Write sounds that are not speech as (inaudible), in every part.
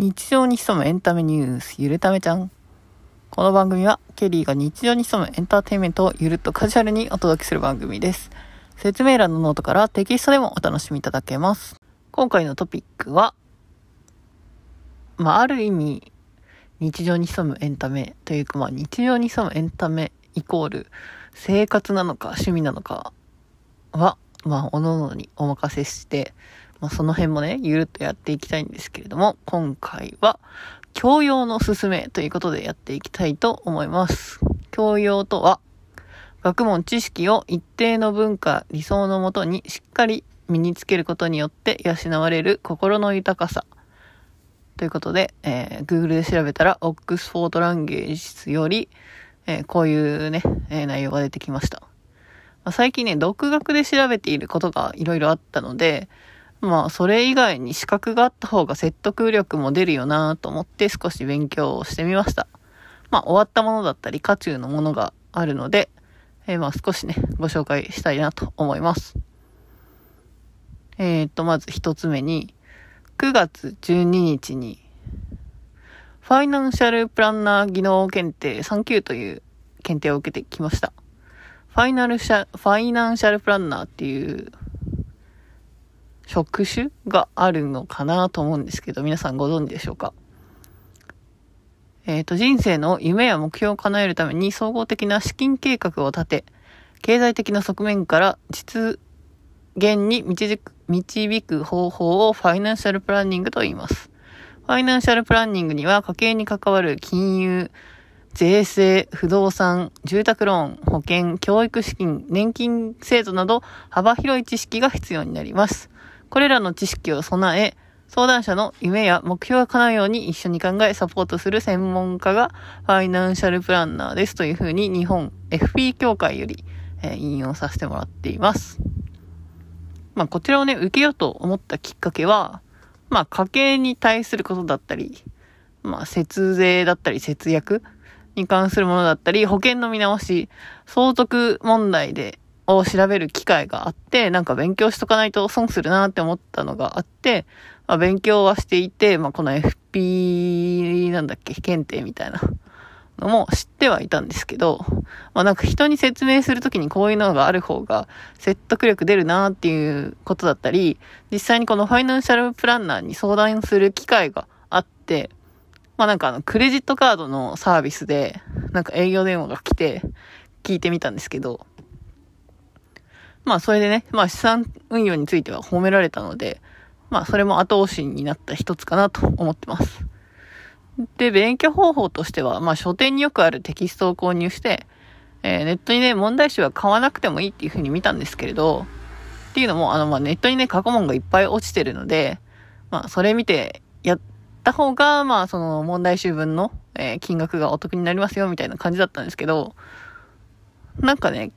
日常に潜むエンタメニュース、ゆるためちゃん。この番組は、ケリーが日常に潜むエンターテインメントをゆるっとカジュアルにお届けする番組です。説明欄のノートからテキストでもお楽しみいただけます。今回のトピックは、まあ、ある意味、日常に潜むエンタメというか、まあ、日常に潜むエンタメイコール、生活なのか趣味なのかは、まあ、各々にお任せして、まあ、その辺もね、ゆるっとやっていきたいんですけれども、今回は、教養のすすめということでやっていきたいと思います。教養とは、学問知識を一定の文化、理想のもとにしっかり身につけることによって養われる心の豊かさ。ということで、えー、Google で調べたら、オックスフォードランゲージより、えー、こういうね、えー、内容が出てきました。まあ、最近ね、独学で調べていることがいろいろあったので、まあ、それ以外に資格があった方が説得力も出るよなと思って少し勉強をしてみました。まあ、終わったものだったり、渦中のものがあるので、えー、まあ、少しね、ご紹介したいなと思います。えー、っと、まず一つ目に、9月12日に、ファイナンシャルプランナー技能検定3級という検定を受けてきました。ファイナルシャ、ファイナンシャルプランナーっていう職種があるのかなと思うんですけど、皆さんご存知でしょうか？えっ、ー、と、人生の夢や目標を叶えるために総合的な資金計画を立て、経済的な側面から実現に導く方法をファイナンシャルプランニングと言います。ファイナンシャルプランニングには家計に関わる金融、税制、不動産、住宅ローン、保険、教育資金、年金制度など幅広い知識が必要になります。これらの知識を備え、相談者の夢や目標が叶うように一緒に考えサポートする専門家がファイナンシャルプランナーですというふうに日本 FP 協会より、え、引用させてもらっています。まあこちらをね、受けようと思ったきっかけは、まあ家計に対することだったり、まあ節税だったり節約に関するものだったり、保険の見直し、相続問題でを調べる機会があって、なんか勉強しとかないと損するなって思ったのがあって、まあ、勉強はしていて、まあ、この FP なんだっけ、検定みたいなのも知ってはいたんですけど、まあ、なんか人に説明するときにこういうのがある方が説得力出るなっていうことだったり、実際にこのファイナンシャルプランナーに相談する機会があって、まあなんかあのクレジットカードのサービスで、なんか営業電話が来て聞いてみたんですけど、まあそれでね、まあ資産運用については褒められたので、まあそれも後押しになった一つかなと思ってます。で、勉強方法としては、まあ書店によくあるテキストを購入して、えー、ネットにね、問題集は買わなくてもいいっていう風に見たんですけれど、っていうのも、あの、まあネットにね、過去問がいっぱい落ちてるので、まあそれ見てやった方が、まあその問題集分の、えー、金額がお得になりますよみたいな感じだったんですけど、なんかね、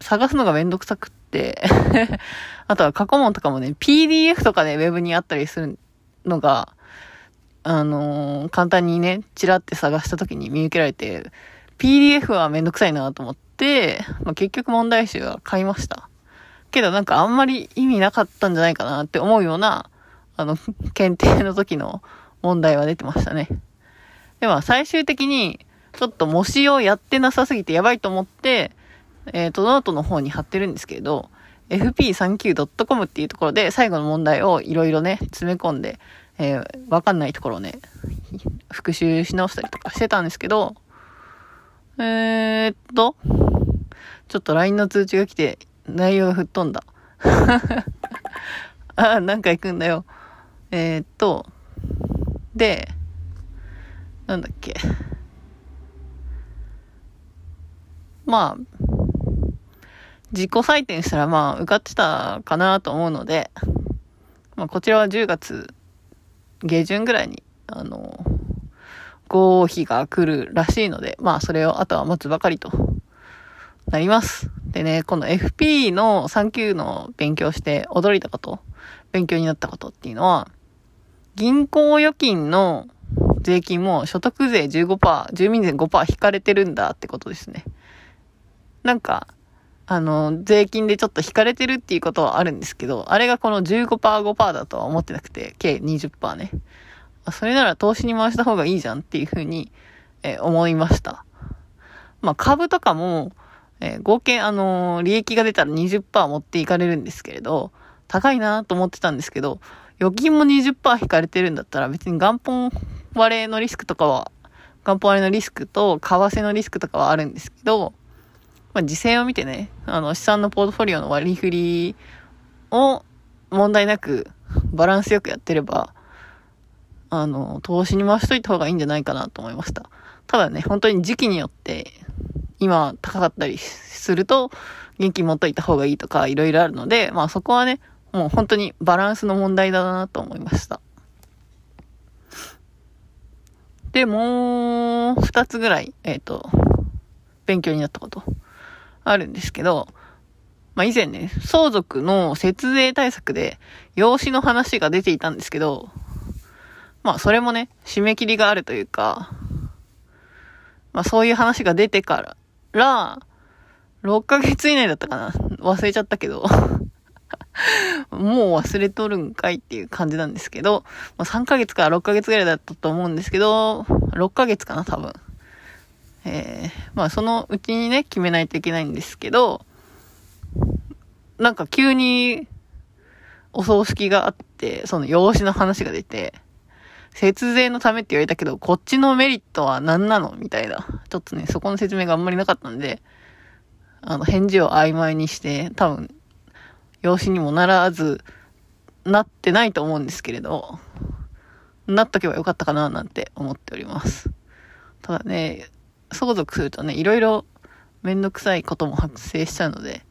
探すのがめんどくさくって (laughs) あとは過去問とかもね、PDF とかで、ね、ウェブにあったりするのが、あのー、簡単にね、チラって探した時に見受けられて、PDF はめんどくさいなと思って、まあ、結局問題集は買いました。けどなんかあんまり意味なかったんじゃないかなって思うような、あの、検定の時の問題は出てましたね。では最終的に、ちょっと模試をやってなさすぎてやばいと思って、えっ、ー、と、ノートの方に貼ってるんですけれど、fp39.com っていうところで最後の問題をいろいろね、詰め込んで、えー、わかんないところをね、復習し直したりとかしてたんですけど、えー、っと、ちょっと LINE の通知が来て、内容が吹っ飛んだ。(laughs) あ、なんか行くんだよ。えー、っと、で、なんだっけ。まあ、自己採点したらまあ受かってたかなと思うので、まあこちらは10月下旬ぐらいに、あの、合否が来るらしいので、まあそれをあとは待つばかりとなります。でね、この FP の3級の勉強して驚いたこと、勉強になったことっていうのは、銀行預金の税金も所得税15%、住民税5%引かれてるんだってことですね。なんか、あの、税金でちょっと引かれてるっていうことはあるんですけど、あれがこの15%、5%だとは思ってなくて、計20%ね。それなら投資に回した方がいいじゃんっていうふうに、えー、思いました。まあ、株とかも、えー、合計、あのー、利益が出たら20%持っていかれるんですけれど、高いなと思ってたんですけど、預金も20%引かれてるんだったら別に元本割れのリスクとかは、元本割れのリスクと為替のリスクとかはあるんですけど、まあ、時勢を見てね、あの、資産のポートフォリオの割り振りを問題なくバランスよくやってれば、あの、投資に回しといた方がいいんじゃないかなと思いました。ただね、本当に時期によって、今高かったりすると、現金持っといた方がいいとか、いろいろあるので、まあそこはね、もう本当にバランスの問題だなと思いました。で、もう、二つぐらい、えっ、ー、と、勉強になったことあるんですけど、まあ、以前ね、相続の節税対策で、養子の話が出ていたんですけど、まあ、それもね、締め切りがあるというか、まあ、そういう話が出てから、6ヶ月以内だったかな忘れちゃったけどもう忘れとるんかいっていう感じなんですけど、まあ、3ヶ月から6ヶ月ぐらいだったと思うんですけど、6ヶ月かな、多分。えー、まあそのうちにね、決めないといけないんですけど、なんか急にお葬式があって、その養子の話が出て、節税のためって言われたけど、こっちのメリットは何なのみたいな。ちょっとね、そこの説明があんまりなかったんで、あの、返事を曖昧にして、多分、養子にもならず、なってないと思うんですけれど、なっとけばよかったかななんて思っております。ただね、相続するとね、いろいろめんどくさいことも発生しちゃうので、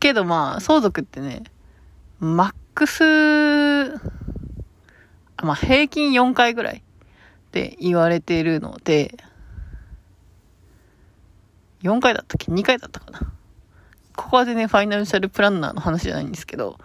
けどまあ、相続ってね、マックス、まあ平均4回ぐらいって言われているので、4回だったっけ ?2 回だったかなここは全然ファイナンシャルプランナーの話じゃないんですけど、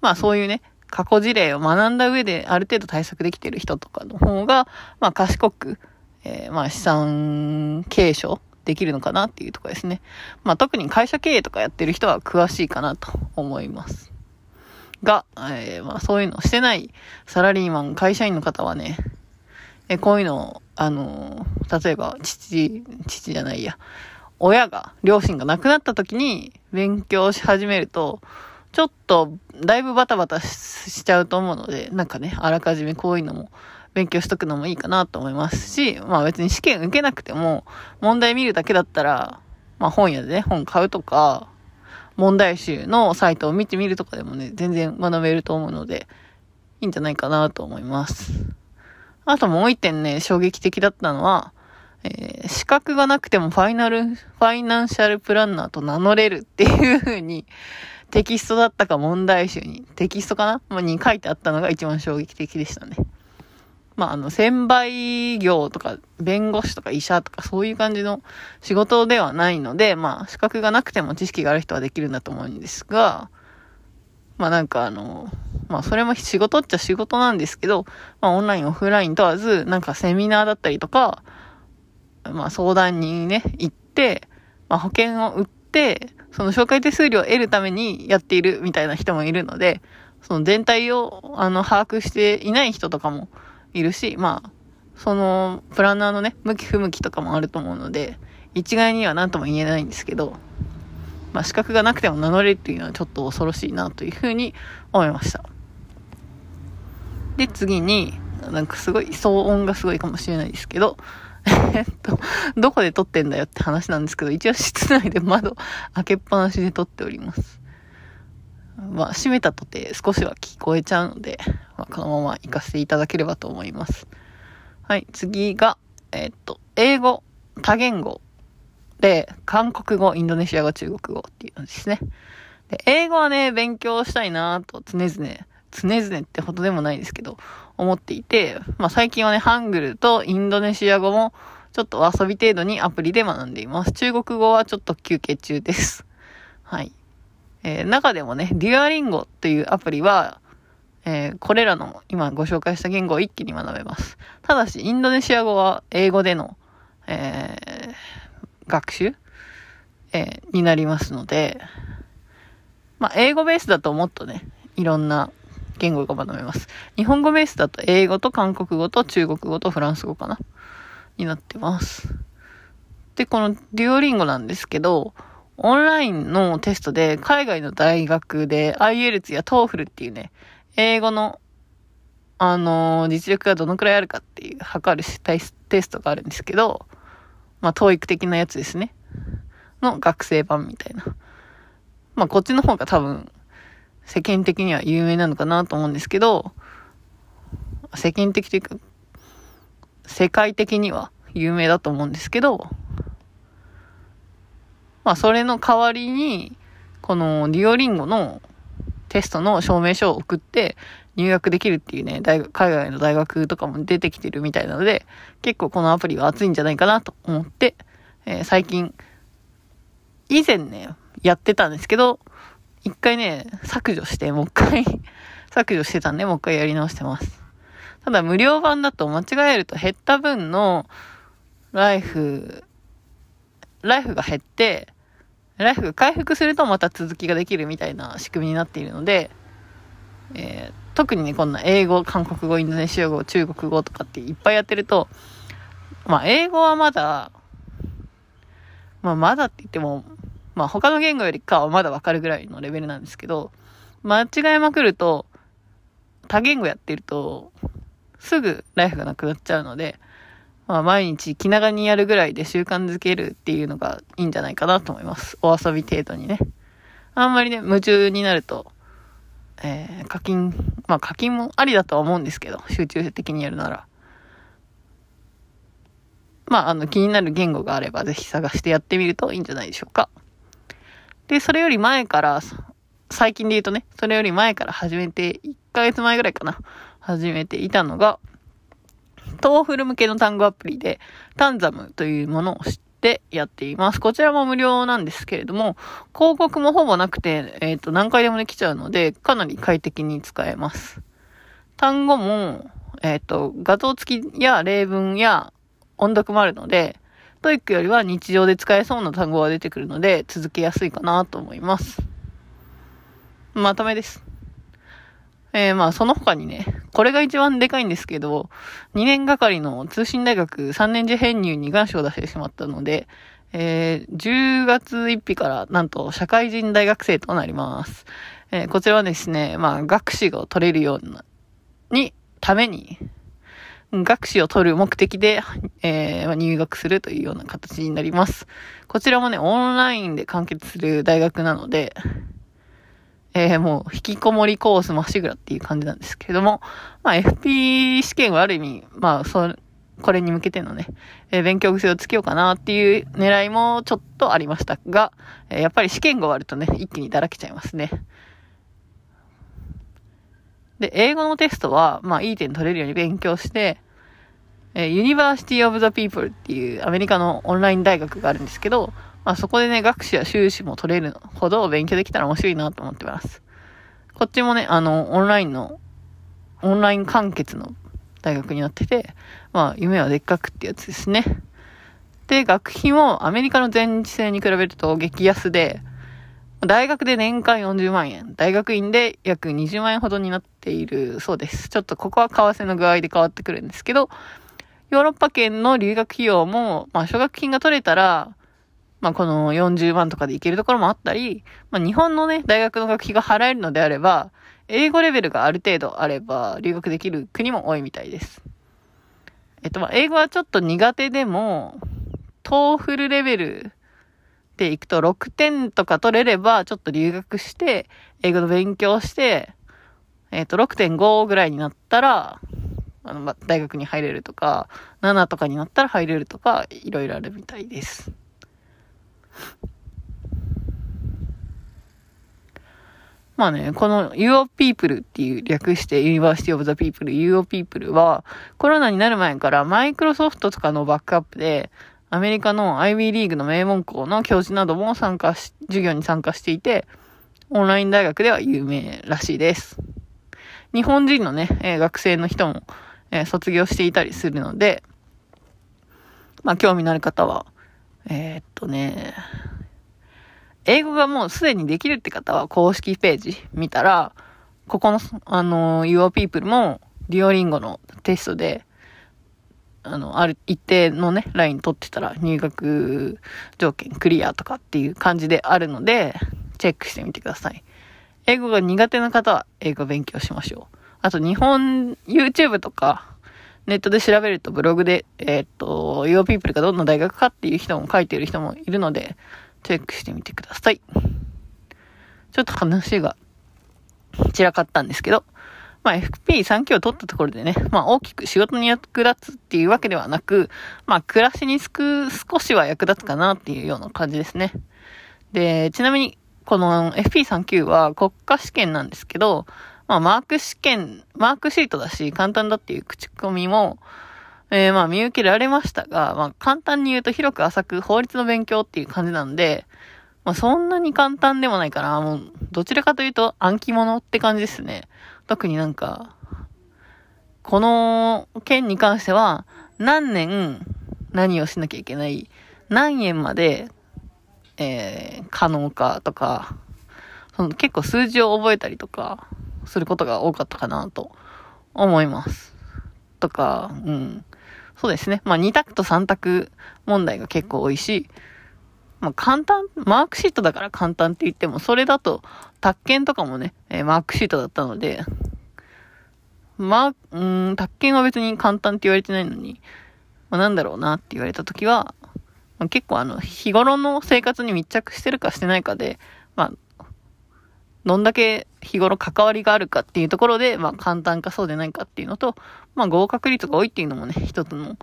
まあそういうね、過去事例を学んだ上である程度対策できてる人とかの方が、まあ賢く、えー、まあ資産継承できるのかなっていうとこですね。まあ特に会社経営とかやってる人は詳しいかなと思います。が、えー、まあそういうのをしてないサラリーマン、会社員の方はね、えこういうのを、あのー、例えば父、父じゃないや、親が、両親が亡くなった時に勉強し始めると、ちょっと、だいぶバタバタしちゃうと思うので、なんかね、あらかじめこういうのも勉強しとくのもいいかなと思いますし、まあ別に試験受けなくても、問題見るだけだったら、まあ本屋でね、本買うとか、問題集のサイトを見てみるとかでもね、全然学べると思うので、いいんじゃないかなと思います。あともう一点ね、衝撃的だったのは、えー、資格がなくてもファイナル、ファイナンシャルプランナーと名乗れるっていう風に、テキストだったか問題集に、テキストかな、ま、に書いてあったのが一番衝撃的でしたね。まあ、あの、専売業とか、弁護士とか医者とかそういう感じの仕事ではないので、まあ、資格がなくても知識がある人はできるんだと思うんですが、まあなんかあの、まあそれも仕事っちゃ仕事なんですけど、まあオンライン、オフライン問わず、なんかセミナーだったりとか、まあ相談にね、行って、まあ保険を売って、その紹介手数料を得るためにやっているみたいな人もいるので、その全体を、あの、把握していない人とかもいるし、まあ、その、プランナーのね、向き不向きとかもあると思うので、一概には何とも言えないんですけど、まあ、資格がなくても名乗れるっていうのはちょっと恐ろしいなというふうに思いました。で、次に、なんかすごい、騒音がすごいかもしれないですけど、(laughs) えっと、どこで撮ってんだよって話なんですけど、一応室内で窓開けっぱなしで撮っております。まあ、閉めたとて少しは聞こえちゃうので、まあ、このまま行かせていただければと思います。はい、次が、えー、っと、英語、多言語で、韓国語、インドネシア語、中国語っていうのですね。で、英語はね、勉強したいなと常々、常々ってほどでもないですけど、思っていて、まあ最近はね、ハングルとインドネシア語も、ちょっと遊び程度にアプリで学んでいます。中国語はちょっと休憩中です。はい。えー、中でもね、デュアリンゴというアプリは、えー、これらの今ご紹介した言語を一気に学べます。ただし、インドネシア語は英語での、えー、学習えー、になりますので、まあ、英語ベースだともっとね、いろんな言語が学べます。日本語ベースだと英語と韓国語と中国語とフランス語かなになってます。で、このデュオリンゴなんですけど、オンラインのテストで海外の大学で IELTS や TOEFL っていうね、英語の、あのー、実力がどのくらいあるかっていう測るテストがあるんですけど、まあ、TOEIC 的なやつですね。の学生版みたいな。まあ、こっちの方が多分、世間的には有名なのかなと思うんですけど、世間的というか、世界的には有名だと思うんですけど、まあ、それの代わりに、このデュオリンゴのテストの証明書を送って入学できるっていうね、大、海外の大学とかも出てきてるみたいなので、結構このアプリは熱いんじゃないかなと思って、えー、最近、以前ね、やってたんですけど、一回ね、削除して、もう一回 (laughs) 削除してたんで、もう一回やり直してます。ただ無料版だと間違えると減った分のライフ、ライフが減って、ライフが回復するとまた続きができるみたいな仕組みになっているので、えー、特にね、こんな英語、韓国語、インドネシア語、中国語とかっていっぱいやってると、まあ、英語はまだ、まあ、まだって言っても、まあ、他の言語よりかはまだわかるぐらいのレベルなんですけど、間違えまくると、多言語やってると、すぐライフがなくなっちゃうので、まあ、毎日気長にやるぐらいで習慣づけるっていうのがいいんじゃないかなと思います。お遊び程度にね。あんまりね、夢中になると、えー、課金、まあ課金もありだとは思うんですけど、集中的にやるなら。まあ、あの、気になる言語があれば、ぜひ探してやってみるといいんじゃないでしょうか。で、それより前から、最近で言うとね、それより前から始めて、1ヶ月前ぐらいかな、始めていたのが、 TOEFL 向けの単語アプリで、タンザムというものを知ってやっています。こちらも無料なんですけれども、広告もほぼなくて、えっ、ー、と、何回でもできちゃうので、かなり快適に使えます。単語も、えっ、ー、と、画像付きや例文や音読もあるので、 TOEIC よりは日常で使えそうな単語が出てくるので、続けやすいかなと思います。まとめです。えー、まあ、その他にね、これが一番でかいんですけど、2年がかりの通信大学3年次編入に願書を出してしまったので、えー、10月1日からなんと社会人大学生となります。えー、こちらはですね、まあ、学士を取れるような、に、ために、学士を取る目的で、えー、入学するというような形になります。こちらもね、オンラインで完結する大学なので、えー、もう、引きこもりコースまっしぐらっていう感じなんですけれども、まあ、FP 試験はある意味、まあ、そう、これに向けてのね、えー、勉強癖をつけようかなっていう狙いもちょっとありましたが、えー、やっぱり試験が終わるとね、一気にだらけちゃいますね。で、英語のテストは、まあ、いい点取れるように勉強して、えー、University of the People っていうアメリカのオンライン大学があるんですけど、まあそこでね、学士や修士も取れるほど勉強できたら面白いなと思ってます。こっちもね、あの、オンラインの、オンライン完結の大学になってて、まあ夢はでっかくってやつですね。で、学費もアメリカの全日制に比べると激安で、大学で年間40万円、大学院で約20万円ほどになっているそうです。ちょっとここは為替の具合で変わってくるんですけど、ヨーロッパ圏の留学費用も、まあ、奨学金が取れたら、まあ、この40万とかで行けるところもあったり、まあ、日本のね、大学の学費が払えるのであれば、英語レベルがある程度あれば、留学できる国も多いみたいです。えっと、まあ、英語はちょっと苦手でも、トーフルレベルで行くと6点とか取れれば、ちょっと留学して、英語の勉強して、えっと、6.5ぐらいになったら、あの、ま、大学に入れるとか、7とかになったら入れるとか、いろいろあるみたいです。まあね、この UO People っていう略して University of the People、UO People はコロナになる前からマイクロソフトとかのバックアップでアメリカの IB リーグの名門校の教授なども参加し、授業に参加していて、オンライン大学では有名らしいです。日本人のね、え、学生の人も、え、卒業していたりするので、まあ興味のある方は、えー、っとね、英語がもうすでにできるって方は公式ページ見たら、ここの、あの、Your People も、デュオリンゴのテストで、あの、ある、一定のね、ライン取ってたら入学条件クリアとかっていう感じであるので、チェックしてみてください。英語が苦手な方は英語勉強しましょう。あと日本 YouTube とか、ネットで調べるとブログで、えー、っと、Your People がどんな大学かっていう人も書いてる人もいるので、チェックしてみてください。ちょっと話が散らかったんですけど、まあ FP3 級を取ったところでね、まあ大きく仕事に役立つっていうわけではなく、まあ暮らしにすく少しは役立つかなっていうような感じですね。で、ちなみにこの FP3 級は国家試験なんですけど、まあマーク試験、マークシートだし簡単だっていう口コミも、えー、まあ見受けられましたが、まあ簡単に言うと広く浅く法律の勉強っていう感じなんで、まあそんなに簡単でもないかな。もうどちらかというと暗記物って感じですね。特になんか、この件に関しては、何年何をしなきゃいけない、何円まで、えー、可能かとか、その結構数字を覚えたりとか、することが多かったかなと思います。とか、うん。そうですね。まあ2択と3択問題が結構多いし、まあ、簡単、マークシートだから簡単って言っても、それだと、宅建とかもね、えー、マークシートだったので、まあ、うん、宅建は別に簡単って言われてないのに、まあ、なんだろうなって言われたときは、まあ、結構あの、日頃の生活に密着してるかしてないかで、どんだけ日頃関わりがあるかっていうところで、まあ簡単かそうでないかっていうのと、まあ合格率が多いっていうのもね、一つの、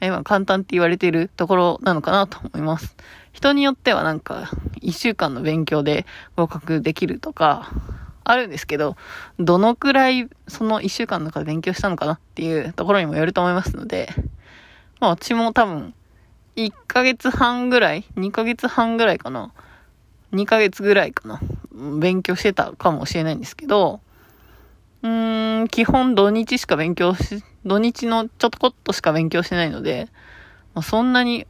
えまあ簡単って言われているところなのかなと思います。人によってはなんか、一週間の勉強で合格できるとか、あるんですけど、どのくらいその一週間の中で勉強したのかなっていうところにもよると思いますので、まあ私も多分、1ヶ月半ぐらい ?2 ヶ月半ぐらいかな ?2 ヶ月ぐらいかな勉強してたかもしれないんですけど、うーん、基本土日しか勉強し、土日のちょっとこっとしか勉強してないので、まあ、そんなに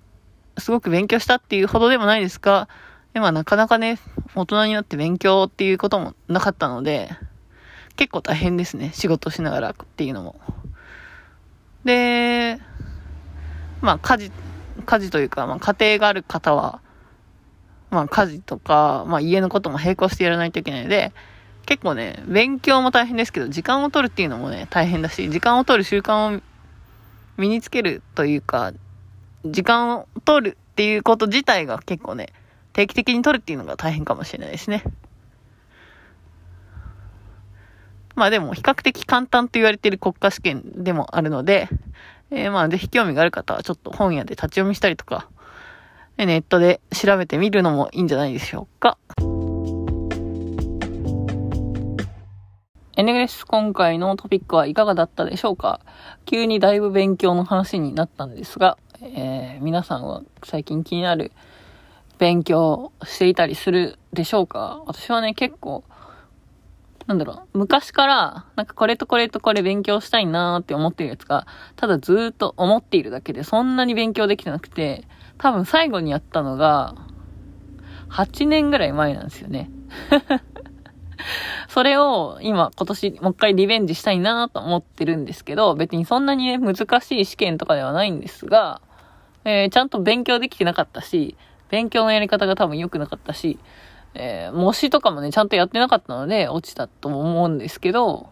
すごく勉強したっていうほどでもないですが、今なかなかね、大人になって勉強っていうこともなかったので、結構大変ですね。仕事しながらっていうのも。で、まあ家事、家事というか、まあ家庭がある方は、まあ家事とか、まあ家のことも並行してやらないといけないので、結構ね、勉強も大変ですけど、時間を取るっていうのもね、大変だし、時間を取る習慣を身につけるというか、時間を取るっていうこと自体が結構ね、定期的に取るっていうのが大変かもしれないですね。まあでも比較的簡単と言われている国家試験でもあるので、えー、まあぜひ興味がある方はちょっと本屋で立ち読みしたりとか、ネットで調べてみるのもいいんじゃないでしょうか。エネグレス今回のトピックはいかがだったでしょうか？急にだいぶ勉強の話になったんですが、えー、皆さんは最近気になる勉強していたりするでしょうか？私はね、結構、なんだろう、昔から、なんかこれとこれとこれ勉強したいなーって思ってるやつが、ただずーっと思っているだけで、そんなに勉強できてなくて、多分最後にやったのが、8年ぐらい前なんですよね。(laughs) それを今、今年もう一回リベンジしたいなと思ってるんですけど、別にそんなにね、難しい試験とかではないんですが、えー、ちゃんと勉強できてなかったし、勉強のやり方が多分良くなかったし、えー、模試とかもね、ちゃんとやってなかったので、落ちたと思うんですけど、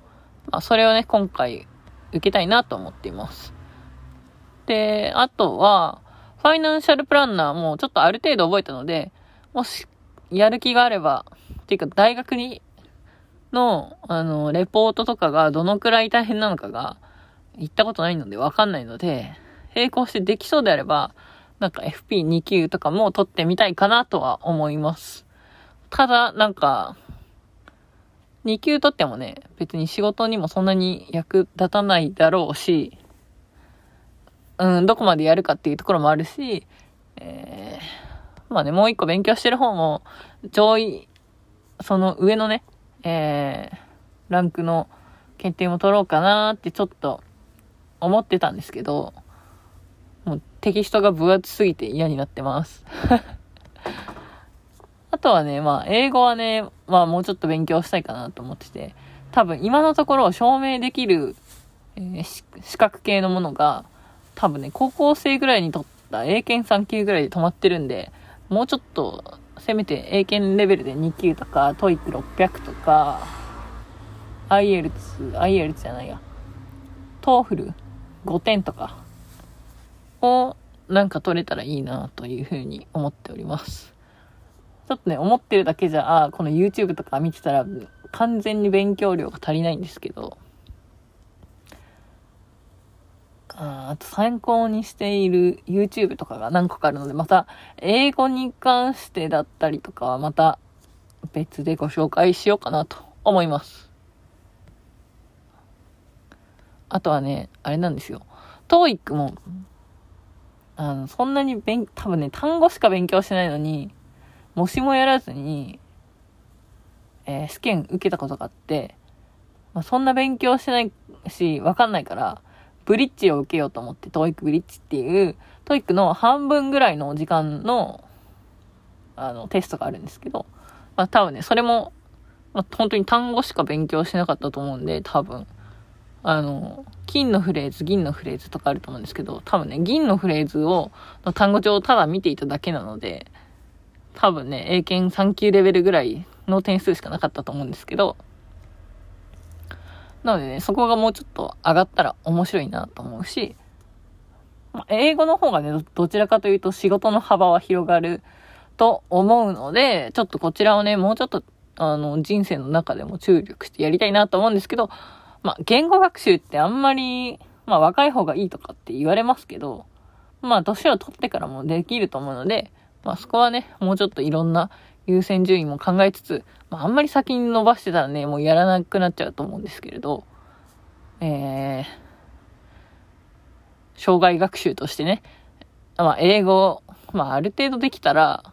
まあ、それをね、今回、受けたいなと思っています。で、あとは、ファイナンシャルプランナーもちょっとある程度覚えたので、もし、やる気があれば、っていうか大学に、の、あの、レポートとかがどのくらい大変なのかが、行ったことないのでわかんないので、並行してできそうであれば、なんか FP2 級とかも取ってみたいかなとは思います。ただ、なんか、2級取ってもね、別に仕事にもそんなに役立たないだろうし、うん、どこまでやるかっていうところもあるし、えー、まあね、もう一個勉強してる方も、上位、その上のね、えー、ランクの検定も取ろうかなってちょっと思ってたんですけど、もうテキストが分厚すぎて嫌になってます。(laughs) あとはね、まあ、英語はね、まあ、もうちょっと勉強したいかなと思ってて、多分今のところ証明できる、えー、資格系のものが、多分ね、高校生ぐらいに取った英検3級ぐらいで止まってるんで、もうちょっと、せめて英検レベルで2級とか、 TOEIC600とか、IELTS、IELTS じゃないや、 TOEFL 5点とかをなんか取れたらいいなというふうに思っております。ちょっとね、思ってるだけじゃ、あこの YouTube とか見てたら完全に勉強量が足りないんですけど、ああと参考にしている YouTube とかが何個かあるので、また英語に関してだったりとかはまた別でご紹介しようかなと思います。あとはね、あれなんですよ。TOEIC も、あの、そんなに勉、多分ね、単語しか勉強してないのに、模試もやらずに、えー、試験受けたことがあって、まあ、そんな勉強してないし、わかんないから、ブリッジを受けようと思って、 TOEIC Bridge っていう、 TOEIC の半分ぐらいの時間の、あの、テストがあるんですけど、まあ多分ね、それも、まあ本当に単語しか勉強してなかったと思うんで、多分、あの、金のフレーズ、銀のフレーズとかあると思うんですけど、多分ね、銀のフレーズを、の単語帳をただ見ていただけなので、多分ね、英検3級レベルぐらいの点数しかなかったと思うんですけど、なのでね、そこがもうちょっと上がったら面白いなと思うし、まあ、英語の方がねど、ちらかというと仕事の幅は広がると思うので、ちょっとこちらをね、もうちょっと、あの、人生の中でも注力してやりたいなと思うんですけど、まあ、言語学習ってあんまり、まあ、若い方がいいとかって言われますけど、まあ、年を取ってからもできると思うので、まあ、そこはね、もうちょっといろんな優先順位も考えつつ、まあ、あんまり先に伸ばしてたらね、もうやらなくなっちゃうと思うんですけれど、えー、障害学習としてね、まあ、英語、まあ、ある程度できたら、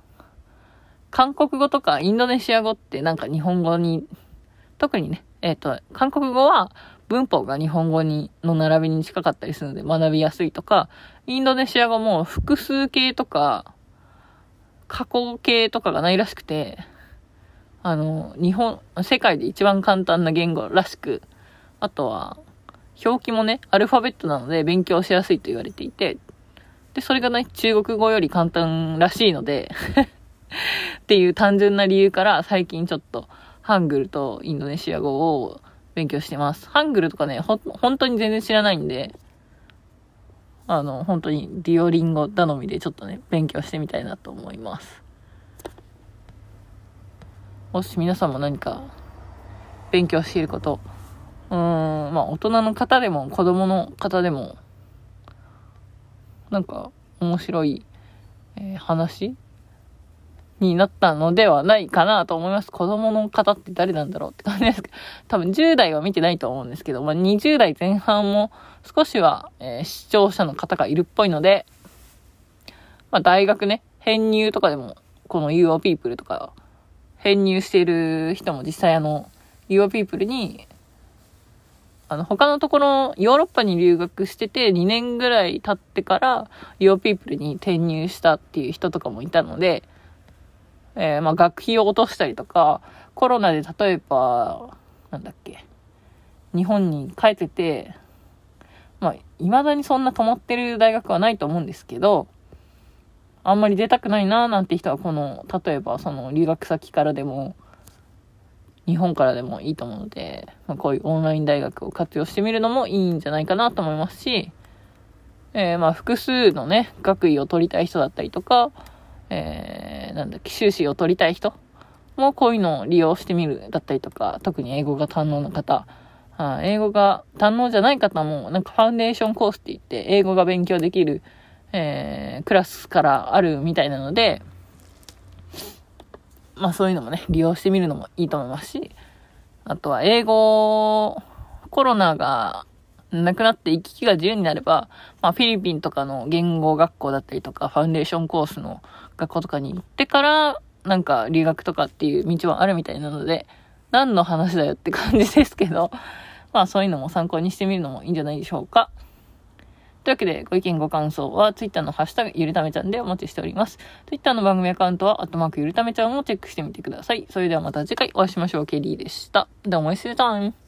韓国語とかインドネシア語ってなんか日本語に、特にね、えっ、ー、と、韓国語は文法が日本語に、の並びに近かったりするので学びやすいとか、インドネシア語も複数形とか、過去形とかがないらしくて、あの、日本、世界で一番簡単な言語らしく、あとは、表記もね、アルファベットなので勉強しやすいと言われていて、で、それがね、中国語より簡単らしいので (laughs) っていう単純な理由から最近ちょっとハングルとインドネシア語を勉強してます。ハングルとかね、ほ、本当に全然知らないんで、あの、本当にディオリンゴ頼みでちょっとね、勉強してみたいなと思います。もし皆さんも何か勉強していること、うーん、まあ大人の方でも子供の方でも、なんか面白い、えー、話になったのではないかなと思います。子供の方って誰なんだろうって感じですけど、(laughs) 多分10代は見てないと思うんですけど、まあ、20代前半も少しは、えー、視聴者の方がいるっぽいので、まあ、大学ね、編入とかでも、この UO People とか、編入している人も実際あの、UO People に、あの、他のところ、ヨーロッパに留学してて、2年ぐらい経ってから、UOPEOPL に転入したっていう人とかもいたので、えー、まあ、学費を落としたりとか、コロナで例えば、なんだっけ、日本に帰ってて、まあ、未だにそんな止まってる大学はないと思うんですけど、あんまり出たくないなーなんて人は、この、例えばその留学先からでも、日本からでもいいと思うので、まあ、こういうオンライン大学を活用してみるのもいいんじゃないかなと思いますし、えー、まあ複数のね、学位を取りたい人だったりとか、えー、なんだっけ、修士を取りたい人？もこういうのを利用してみるだったりとか、特に英語が堪能な方、あ英語が堪能じゃない方も、なんかファンデーションコースって言って、英語が勉強できる、えー、クラスからあるみたいなので、まあそういうのもね、利用してみるのもいいと思いますし、あとは英語、コロナがなくなって行き来が自由になれば、まあフィリピンとかの言語学校だったりとか、ファンデーションコースの学校とかに行ってから、なんか留学とかっていう道はあるみたいなので、何の話だよって感じですけど、(laughs) まあそういうのも参考にしてみるのもいいんじゃないでしょうか。というわけで、ご意見ご感想は、ツイッターのハッシュタグ、ゆるためちゃんでお待ちしております。ツイッターの番組アカウントは、アットマークゆるためちゃんをチェックしてみてください。それではまた次回お会いしましょう。ケリーでした。どうも、See you time!